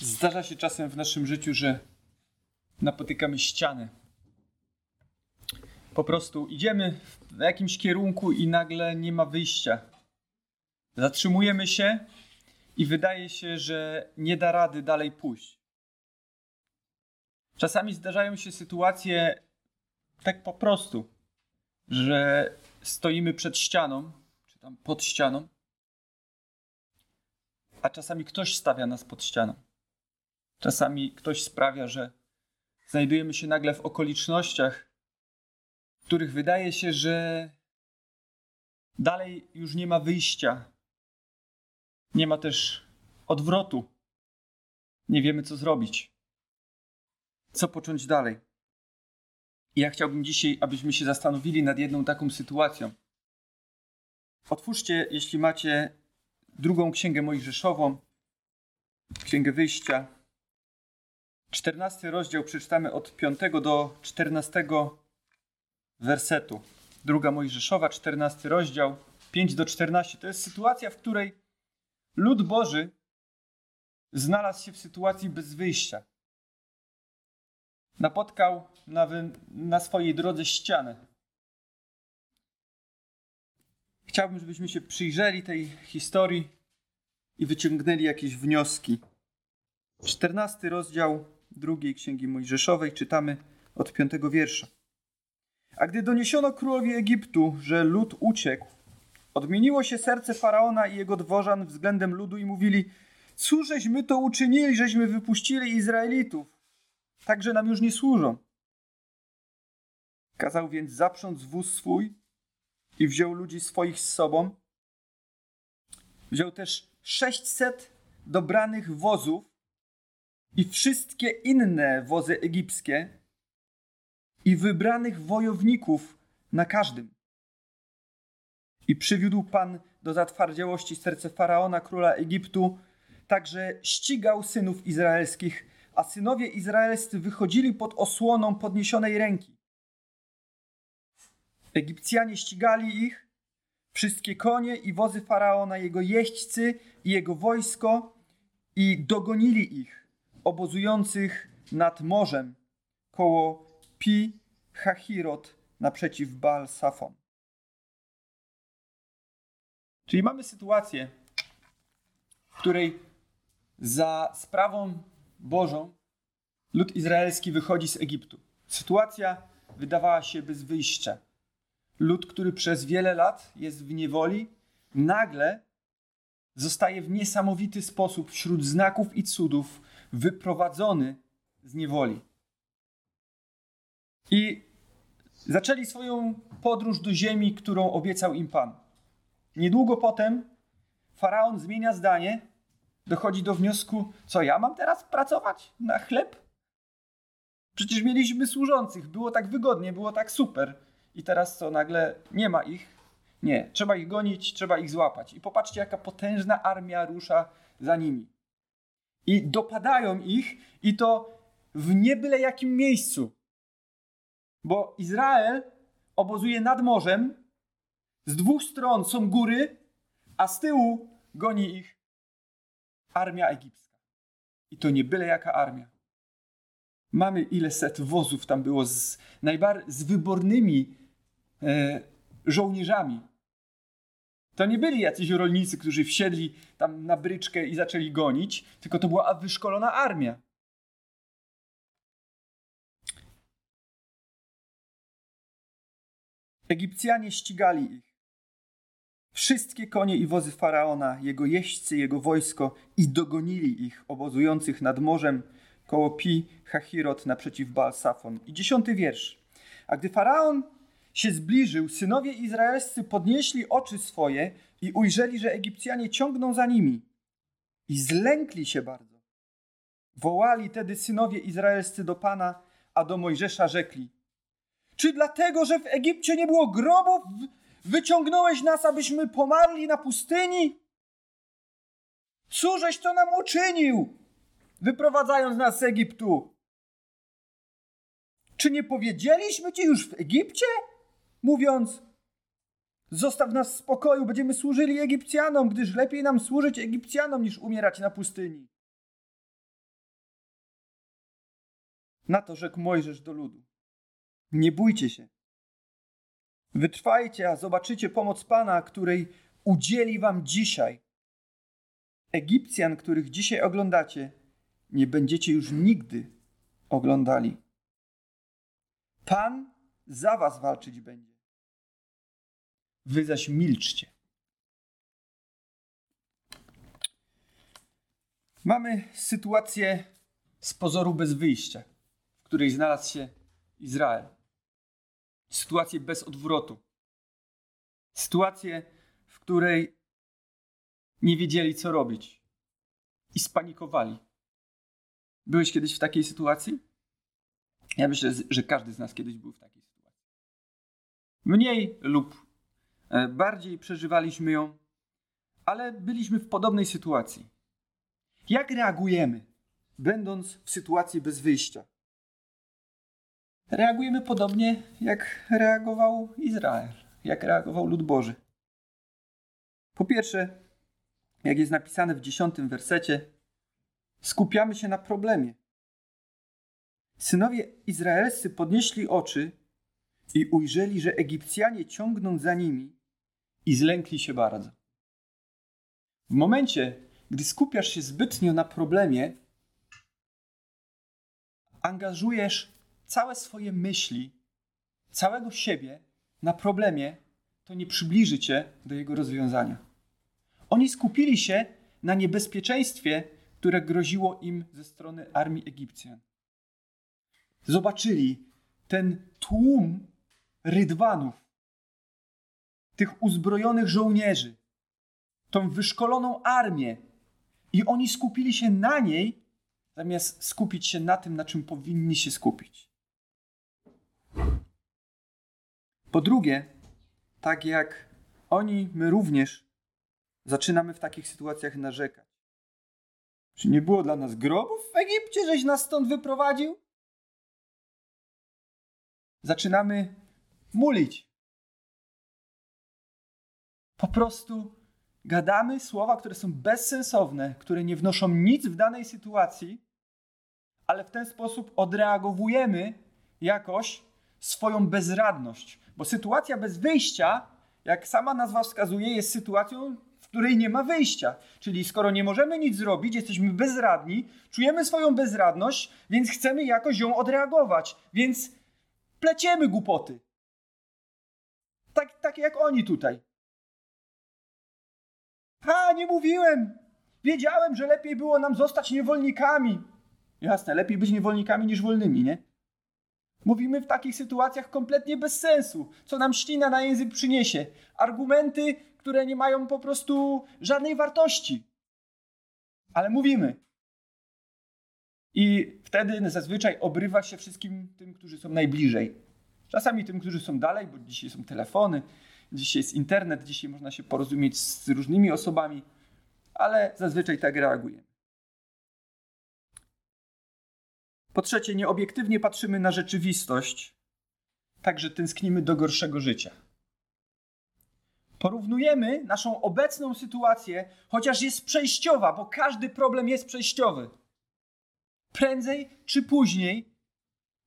Zdarza się czasem w naszym życiu, że napotykamy ściany. Po prostu idziemy w jakimś kierunku i nagle nie ma wyjścia. Zatrzymujemy się i wydaje się, że nie da rady dalej pójść. Czasami zdarzają się sytuacje tak po prostu, że stoimy przed ścianą, czy tam pod ścianą, a czasami ktoś stawia nas pod ścianą. Czasami ktoś sprawia, że znajdujemy się nagle w okolicznościach, w których wydaje się, że dalej już nie ma wyjścia. Nie ma też odwrotu. Nie wiemy, co zrobić. Co począć dalej. I ja chciałbym dzisiaj, abyśmy się zastanowili nad jedną taką sytuacją. Otwórzcie, jeśli macie drugą księgę Mojżeszową, księgę wyjścia. 14 rozdział przeczytamy od 5 do 14 wersetu. Druga Mojżeszowa, 14 rozdział, 5 do 14. To jest sytuacja, w której lud Boży znalazł się w sytuacji bez wyjścia. Napotkał na, na swojej drodze ścianę. Chciałbym, żebyśmy się przyjrzeli tej historii i wyciągnęli jakieś wnioski. 14 rozdział drugiej księgi Mojżeszowej czytamy od piątego wiersza. A gdy doniesiono królowi Egiptu, że lud uciekł, odmieniło się serce faraona i jego dworzan względem ludu i mówili: Cóżeśmy to uczynili, żeśmy wypuścili Izraelitów, także nam już nie służą. Kazał więc zaprząc wóz swój i wziął ludzi swoich z sobą. Wziął też 600 dobranych wozów i wszystkie inne wozy egipskie i wybranych wojowników na każdym. I przywiódł Pan do zatwardziałości serce faraona, króla Egiptu, także ścigał synów izraelskich, a synowie izraelscy wychodzili pod osłoną podniesionej ręki. Egipcjanie ścigali ich, wszystkie konie i wozy faraona, jego jeźdźcy i jego wojsko, i dogonili ich obozujących nad morzem koło Pi Hachirot naprzeciw Baal Safon. Czyli mamy sytuację, w której za sprawą Bożą lud izraelski wychodzi z Egiptu. Sytuacja wydawała się bez wyjścia. Lud, który przez wiele lat jest w niewoli, nagle zostaje w niesamowity sposób wśród znaków i cudów wyprowadzony z niewoli. I zaczęli swoją podróż do ziemi, którą obiecał im Pan. Niedługo potem faraon zmienia zdanie, dochodzi do wniosku: co ja mam teraz pracować na chleb? Przecież mieliśmy służących, było tak wygodnie, było tak super. I teraz co, nagle nie ma ich? Nie, trzeba ich gonić, trzeba ich złapać. I popatrzcie, jaka potężna armia rusza za nimi i dopadają ich i to w niebyle jakim miejscu. Bo Izrael obozuje nad morzem, z dwóch stron są góry, a z tyłu goni ich armia egipska. I to nie byle jaka armia. Mamy ile set wozów tam było z, najbar- z wybornymi e, żołnierzami. To nie byli jacyś rolnicy, którzy wsiedli tam na bryczkę i zaczęli gonić, tylko to była wyszkolona armia. Egipcjanie ścigali ich. Wszystkie konie i wozy faraona, jego jeźdźcy, jego wojsko i dogonili ich, obozujących nad morzem koło Pi Hachirot naprzeciw Baal Safon. I dziesiąty wiersz. A gdy faraon się zbliżył, synowie izraelscy podnieśli oczy swoje i ujrzeli, że Egipcjanie ciągną za nimi. I zlękli się bardzo. Wołali tedy synowie izraelscy do Pana, a do Mojżesza rzekli: Czy dlatego, że w Egipcie nie było grobów, wyciągnąłeś nas, abyśmy pomarli na pustyni? Cóżeś to nam uczynił, wyprowadzając nas z Egiptu? Czy nie powiedzieliśmy ci już w Egipcie? Mówiąc: Zostaw nas w spokoju, będziemy służyli Egipcjanom, gdyż lepiej nam służyć Egipcjanom niż umierać na pustyni. Na to rzekł Mojżesz do ludu. Nie bójcie się. Wytrwajcie, a zobaczycie pomoc Pana, której udzieli wam dzisiaj. Egipcjan, których dzisiaj oglądacie, nie będziecie już nigdy oglądali. Pan za was walczyć będzie. Wy zaś milczcie. Mamy sytuację z pozoru bez wyjścia, w której znalazł się Izrael. Sytuację bez odwrotu. Sytuację, w której nie wiedzieli, co robić i spanikowali. Byłeś kiedyś w takiej sytuacji? Ja myślę, że każdy z nas kiedyś był w takiej sytuacji. Mniej lub bardziej przeżywaliśmy ją, ale byliśmy w podobnej sytuacji. Jak reagujemy, będąc w sytuacji bez wyjścia? Reagujemy podobnie, jak reagował Izrael, jak reagował lud Boży. Po pierwsze, jak jest napisane w dziesiątym wersecie, skupiamy się na problemie. Synowie izraelscy podnieśli oczy i ujrzeli, że Egipcjanie ciągną za nimi i zlękli się bardzo. W momencie, gdy skupiasz się zbytnio na problemie, angażujesz całe swoje myśli, całego siebie na problemie, to nie przybliży cię do jego rozwiązania. Oni skupili się na niebezpieczeństwie, które groziło im ze strony armii Egipcjan. Zobaczyli ten tłum rydwanów, tych uzbrojonych żołnierzy, tą wyszkoloną armię, i oni skupili się na niej, zamiast skupić się na tym, na czym powinni się skupić. Po drugie, tak jak oni, my również zaczynamy w takich sytuacjach narzekać. Czy nie było dla nas grobów w Egipcie, żeś nas stąd wyprowadził? Zaczynamy mulić. Po prostu gadamy słowa, które są bezsensowne, które nie wnoszą nic w danej sytuacji, ale w ten sposób odreagowujemy jakoś swoją bezradność. Bo sytuacja bez wyjścia, jak sama nazwa wskazuje, jest sytuacją, w której nie ma wyjścia. Czyli skoro nie możemy nic zrobić, jesteśmy bezradni, czujemy swoją bezradność, więc chcemy jakoś ją odreagować. Więc pleciemy głupoty. Tak, tak jak oni tutaj. A, nie mówiłem! Wiedziałem, że lepiej było nam zostać niewolnikami. Jasne, lepiej być niewolnikami niż wolnymi, nie? Mówimy w takich sytuacjach kompletnie bez sensu, co nam ślina na język przyniesie. Argumenty, które nie mają po prostu żadnej wartości. Ale mówimy. I wtedy zazwyczaj obrywa się wszystkim tym, którzy są najbliżej. Czasami tym, którzy są dalej, bo dzisiaj są telefony, dzisiaj jest internet, dzisiaj można się porozumieć z różnymi osobami, ale zazwyczaj tak reagujemy. Po trzecie, nieobiektywnie patrzymy na rzeczywistość, także tęsknimy do gorszego życia. Porównujemy naszą obecną sytuację, chociaż jest przejściowa, bo każdy problem jest przejściowy. Prędzej czy później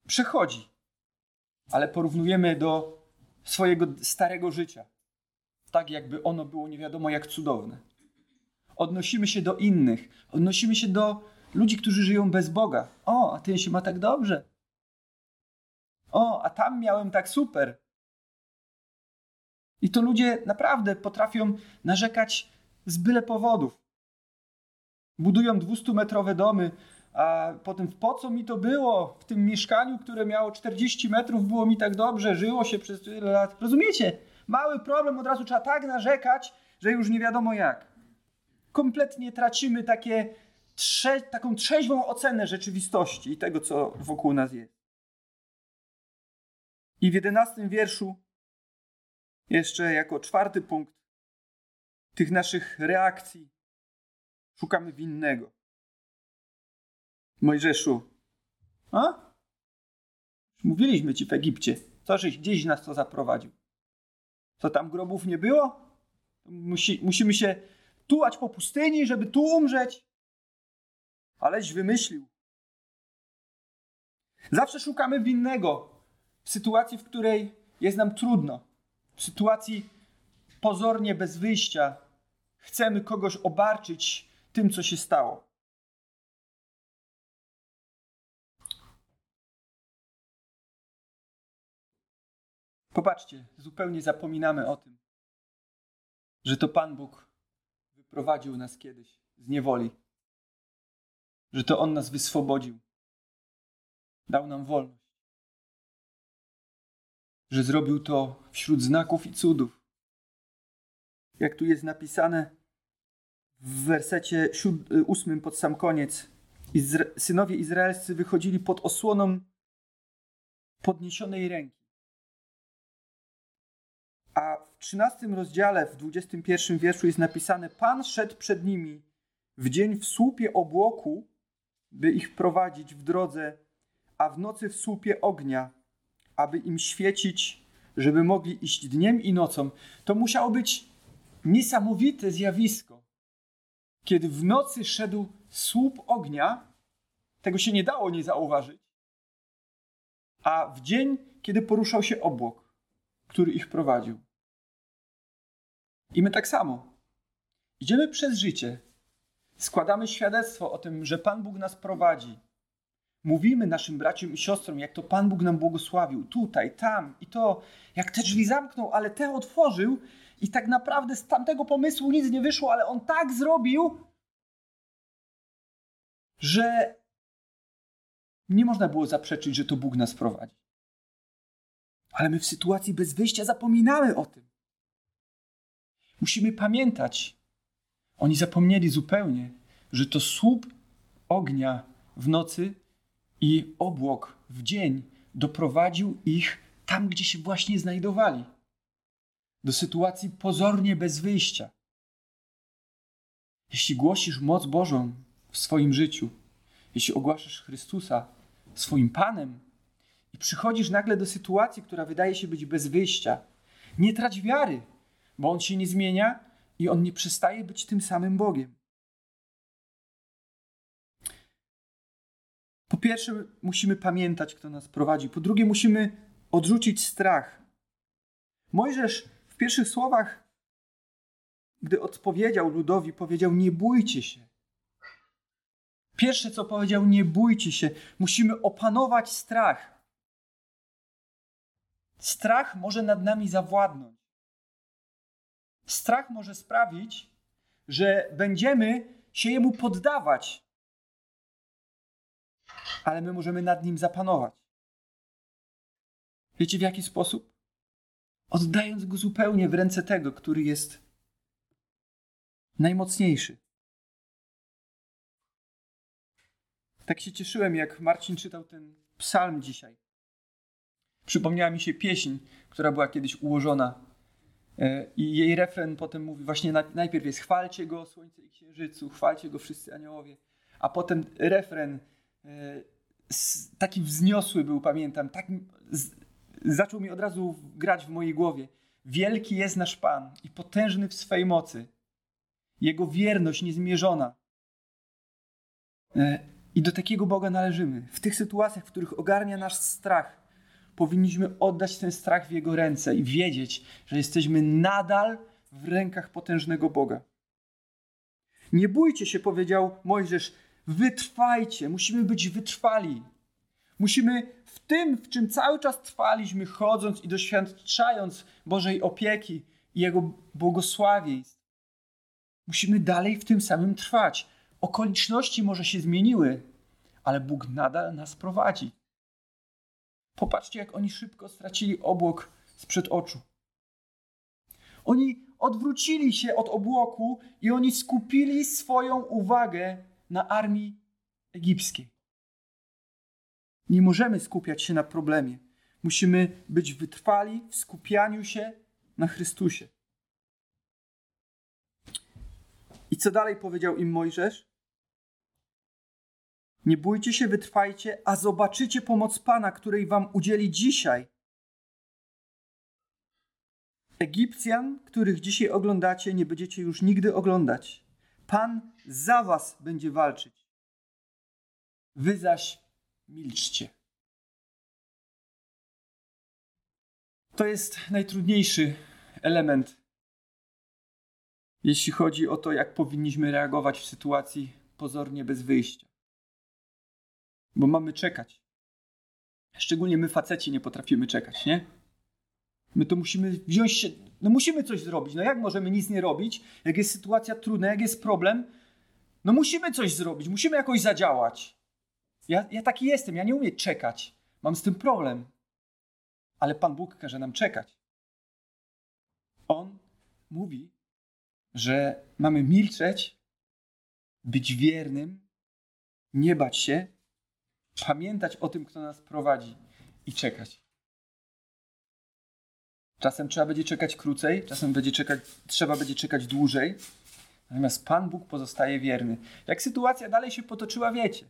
przechodzi. Ale porównujemy do swojego starego życia, tak jakby ono było nie wiadomo jak cudowne. Odnosimy się do innych, odnosimy się do ludzi, którzy żyją bez Boga. O, a ten się ma tak dobrze. O, a tam miałem tak super. I to ludzie naprawdę potrafią narzekać z byle powodów. Budują 200-metrowe domy, a potem po co mi to było? W tym mieszkaniu, które miało 40 metrów, było mi tak dobrze, żyło się przez tyle lat. Rozumiecie? Mały problem, od razu trzeba tak narzekać, że już nie wiadomo jak. Kompletnie tracimy takie trze taką trzeźwą ocenę rzeczywistości i tego, co wokół nas jest. I w jedenastym wierszu, jeszcze jako czwarty punkt tych naszych reakcji, szukamy winnego. Mojżeszu, a? Mówiliśmy ci w Egipcie, co żeś gdzieś nas to zaprowadził. Co tam grobów nie było? Musi, musimy się tułać po pustyni, żeby tu umrzeć. Aleś wymyślił. Zawsze szukamy winnego w sytuacji, w której jest nam trudno, w sytuacji pozornie bez wyjścia. Chcemy kogoś obarczyć tym, co się stało. Popatrzcie, zupełnie zapominamy o tym, że to Pan Bóg wyprowadził nas kiedyś z niewoli, że to On nas wyswobodził, dał nam wolność, że zrobił to wśród znaków i cudów. Jak tu jest napisane w wersecie ósmym pod sam koniec, Izra synowie izraelscy wychodzili pod osłoną podniesionej ręki. 13 rozdziale, w 21 wierszu jest napisane: Pan szedł przed nimi w dzień w słupie obłoku, by ich prowadzić w drodze, a w nocy w słupie ognia, aby im świecić, żeby mogli iść dniem i nocą. To musiało być niesamowite zjawisko. Kiedy w nocy szedł słup ognia, tego się nie dało nie zauważyć, a w dzień, kiedy poruszał się obłok który ich prowadził. I my tak samo. Idziemy przez życie, składamy świadectwo o tym, że Pan Bóg nas prowadzi. Mówimy naszym braciom i siostrom, jak to Pan Bóg nam błogosławił, tutaj, tam i to, jak te drzwi zamknął, ale te otworzył, i tak naprawdę z tamtego pomysłu nic nie wyszło, ale on tak zrobił, że nie można było zaprzeczyć, że to Bóg nas prowadzi. Ale my w sytuacji bez wyjścia zapominamy o tym. Musimy pamiętać. Oni zapomnieli zupełnie, że to słup ognia w nocy i obłok w dzień doprowadził ich tam, gdzie się właśnie znajdowali. Do sytuacji pozornie bez wyjścia. Jeśli głosisz moc Bożą w swoim życiu, jeśli ogłaszasz Chrystusa swoim Panem, i przychodzisz nagle do sytuacji, która wydaje się być bez wyjścia. Nie trać wiary, bo on się nie zmienia i on nie przestaje być tym samym Bogiem. Po pierwsze, musimy pamiętać, kto nas prowadzi. Po drugie, musimy odrzucić strach. Mojżesz w pierwszych słowach, gdy odpowiedział ludowi, powiedział: Nie bójcie się. Pierwsze, co powiedział, nie bójcie się. Musimy opanować strach. Strach może nad nami zawładnąć. Strach może sprawić, że będziemy się jemu poddawać, ale my możemy nad nim zapanować. Wiecie w jaki sposób? Oddając go zupełnie w ręce tego, który jest najmocniejszy. Tak się cieszyłem, jak Marcin czytał ten psalm dzisiaj. Przypomniała mi się pieśń, która była kiedyś ułożona. E, I jej refren potem mówi właśnie najpierw jest chwalcie go słońce i księżycu, chwalcie go wszyscy aniołowie, a potem refren e, taki wzniosły był, pamiętam, tak zaczął mi od razu grać w mojej głowie. Wielki jest nasz Pan i potężny w swej mocy. Jego wierność niezmierzona. E, I do takiego Boga należymy. W tych sytuacjach, w których ogarnia nasz strach, powinniśmy oddać ten strach w Jego ręce i wiedzieć, że jesteśmy nadal w rękach potężnego Boga. Nie bójcie się, powiedział Mojżesz, wytrwajcie, musimy być wytrwali. Musimy w tym, w czym cały czas trwaliśmy, chodząc i doświadczając Bożej opieki i Jego błogosławieństw, musimy dalej w tym samym trwać. Okoliczności może się zmieniły, ale Bóg nadal nas prowadzi. Popatrzcie, jak oni szybko stracili obłok sprzed oczu. Oni odwrócili się od obłoku i oni skupili swoją uwagę na armii egipskiej. Nie możemy skupiać się na problemie. Musimy być wytrwali w skupianiu się na Chrystusie. I co dalej powiedział im Mojżesz? Nie bójcie się, wytrwajcie, a zobaczycie pomoc Pana, której wam udzieli dzisiaj. Egipcjan, których dzisiaj oglądacie, nie będziecie już nigdy oglądać. Pan za was będzie walczyć. Wy zaś milczcie. To jest najtrudniejszy element, jeśli chodzi o to, jak powinniśmy reagować w sytuacji pozornie bez wyjścia. Bo mamy czekać. Szczególnie my, faceci, nie potrafimy czekać, nie? My to musimy wziąć się, no musimy coś zrobić. No jak możemy nic nie robić, jak jest sytuacja trudna, jak jest problem? No musimy coś zrobić, musimy jakoś zadziałać. Ja, ja taki jestem, ja nie umiem czekać. Mam z tym problem. Ale Pan Bóg każe nam czekać. On mówi, że mamy milczeć, być wiernym, nie bać się, pamiętać o tym, kto nas prowadzi i czekać. Czasem trzeba będzie czekać krócej, czasem będzie czekać, trzeba będzie czekać dłużej. Natomiast Pan Bóg pozostaje wierny. Jak sytuacja dalej się potoczyła, wiecie.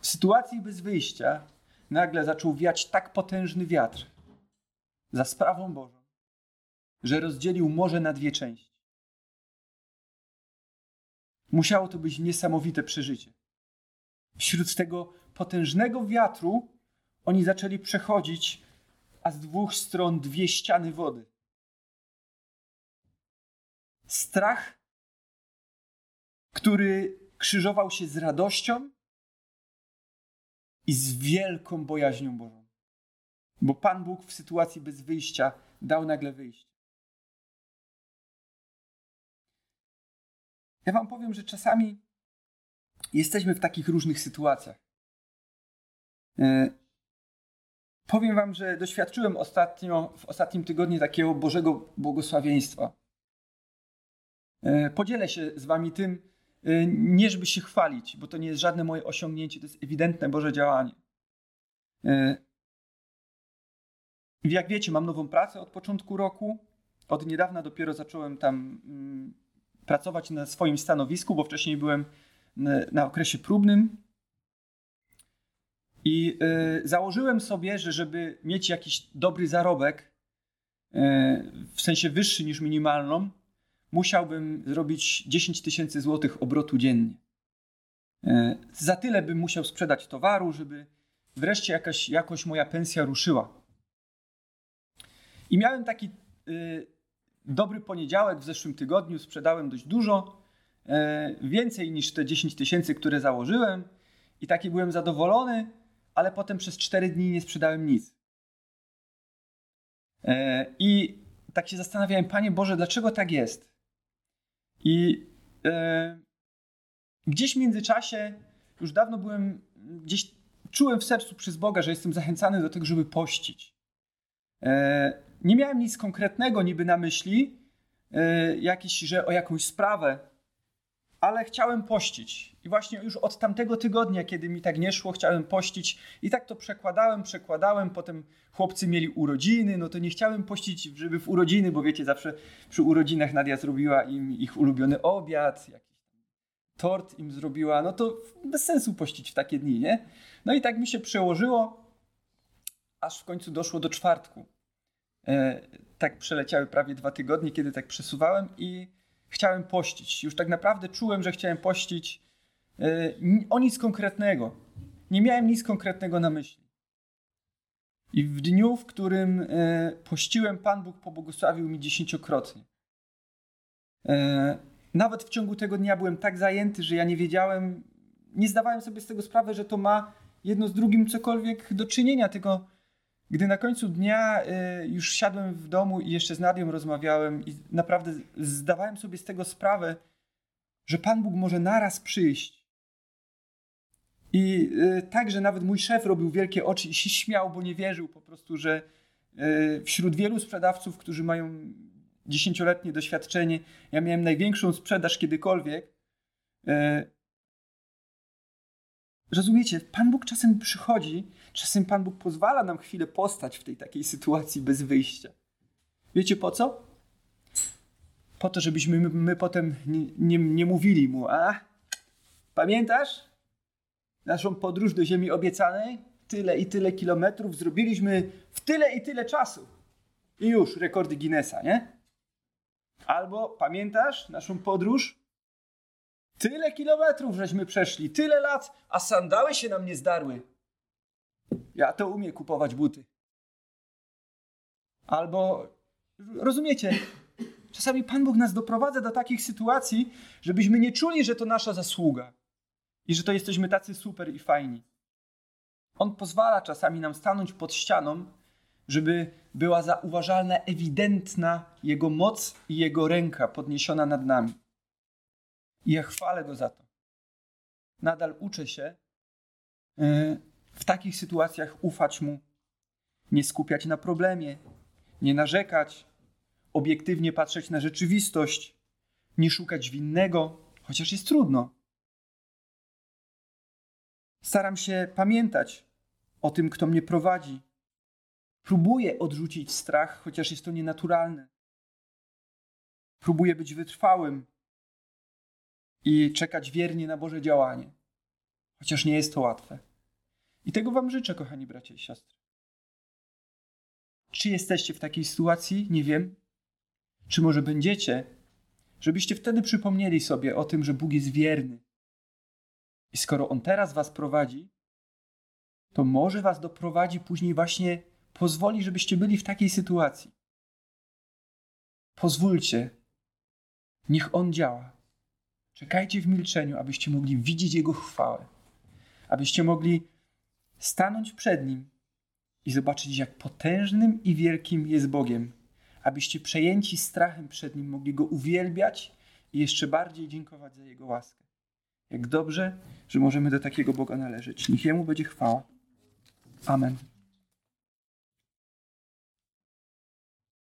W sytuacji bez wyjścia nagle zaczął wiać tak potężny wiatr za sprawą Bożą, że rozdzielił morze na dwie części. Musiało to być niesamowite przeżycie. Wśród tego potężnego wiatru oni zaczęli przechodzić, a z dwóch stron dwie ściany wody. Strach, który krzyżował się z radością i z wielką bojaźnią Bożą. Bo Pan Bóg w sytuacji bez wyjścia dał nagle wyjście. Ja Wam powiem, że czasami jesteśmy w takich różnych sytuacjach. E, powiem Wam, że doświadczyłem ostatnio, w ostatnim tygodniu takiego Bożego błogosławieństwa. E, podzielę się z Wami tym, e, nie żeby się chwalić, bo to nie jest żadne moje osiągnięcie, to jest ewidentne Boże działanie. Jak wiecie, mam nową pracę od początku roku. Od niedawna dopiero zacząłem tam mm, pracować na swoim stanowisku, bo wcześniej byłem na okresie próbnym. I y, założyłem sobie, że żeby mieć jakiś dobry zarobek, y, w sensie wyższy niż minimalną, musiałbym zrobić 10 tysięcy złotych obrotu dziennie. Y, za tyle bym musiał sprzedać towaru, żeby wreszcie jakaś, jakoś moja pensja ruszyła. I miałem taki dobry poniedziałek w zeszłym tygodniu, sprzedałem dość dużo, e, więcej niż te 10 tysięcy, które założyłem i taki byłem zadowolony, ale potem przez 4 dni nie sprzedałem nic. E, I tak się zastanawiałem, Panie Boże, dlaczego tak jest? I e, gdzieś w międzyczasie, już dawno byłem, gdzieś czułem w sercu przez Boga, że jestem zachęcany do tego, żeby pościć. Nie miałem nic konkretnego niby na myśli, jakiś, że o jakąś sprawę, ale chciałem pościć. I właśnie już od tamtego tygodnia, kiedy mi tak nie szło, chciałem pościć. I tak to przekładałem, przekładałem. Potem chłopcy mieli urodziny, no to nie chciałem pościć, żeby w urodziny, bo wiecie, zawsze przy urodzinach Nadia zrobiła im ich ulubiony obiad, jakiś tort im zrobiła. No to bez sensu pościć w takie dni, nie? No i tak mi się przełożyło, aż w końcu doszło do czwartku. E, tak przeleciały prawie dwa tygodnie, kiedy tak przesuwałem i chciałem pościć. Już tak naprawdę czułem, że chciałem pościć e, o nic konkretnego. Nie miałem nic konkretnego na myśli. I w dniu, w którym e, pościłem, Pan Bóg pobłogosławił mi dziesięciokrotnie. Nawet w ciągu tego dnia byłem tak zajęty, że ja nie wiedziałem, nie zdawałem sobie z tego sprawy, że to ma jedno z drugim cokolwiek do czynienia, tylko gdy na końcu dnia y, już siadłem w domu i jeszcze z Nadią rozmawiałem i naprawdę zdawałem sobie z tego sprawę, że Pan Bóg może naraz przyjść. I y, także nawet mój szef robił wielkie oczy i się śmiał, bo nie wierzył po prostu, że y, wśród wielu sprzedawców, którzy mają dziesięcioletnie doświadczenie, ja miałem największą sprzedaż kiedykolwiek. Rozumiecie, Pan Bóg czasem przychodzi, czasem Pan Bóg pozwala nam chwilę postać w tej takiej sytuacji bez wyjścia. Wiecie po co? Po to, żebyśmy my, my potem nie, nie, nie mówili mu, a pamiętasz naszą podróż do ziemi obiecanej? Tyle i tyle kilometrów zrobiliśmy w tyle i tyle czasu. I już rekordy Guinnessa, nie? Albo pamiętasz naszą podróż Tyle kilometrów żeśmy przeszli, tyle lat, a sandały się nam nie zdarły. Ja to umiem kupować buty. Albo, rozumiecie, czasami Pan Bóg nas doprowadza do takich sytuacji, żebyśmy nie czuli, że to nasza zasługa i że to jesteśmy tacy super i fajni. On pozwala czasami nam stanąć pod ścianą, żeby była zauważalna, ewidentna Jego moc i Jego ręka podniesiona nad nami. I ja chwalę Go za to. Nadal uczę się e, w takich sytuacjach ufać Mu, nie skupiać na problemie, nie narzekać, obiektywnie patrzeć na rzeczywistość, nie szukać winnego, chociaż jest trudno. Staram się pamiętać o tym, kto mnie prowadzi. Próbuję odrzucić strach, chociaż jest to nienaturalne. Próbuję być wytrwałym i czekać wiernie na Boże działanie, chociaż nie jest to łatwe. I tego Wam życzę, kochani bracia i siostry. Czy jesteście w takiej sytuacji? Nie wiem. Czy może będziecie? Żebyście wtedy przypomnieli sobie o tym, że Bóg jest wierny. I skoro On teraz Was prowadzi, to może Was doprowadzi później właśnie, pozwoli, żebyście byli w takiej sytuacji. Pozwólcie, niech On działa. Czekajcie w milczeniu, abyście mogli widzieć Jego chwałę, abyście mogli stanąć przed Nim i zobaczyć, jak potężnym i wielkim jest Bogiem, abyście przejęci strachem przed Nim mogli Go uwielbiać i jeszcze bardziej dziękować za Jego łaskę. Jak dobrze, że możemy do takiego Boga należeć. Niech Jemu będzie chwała. Amen.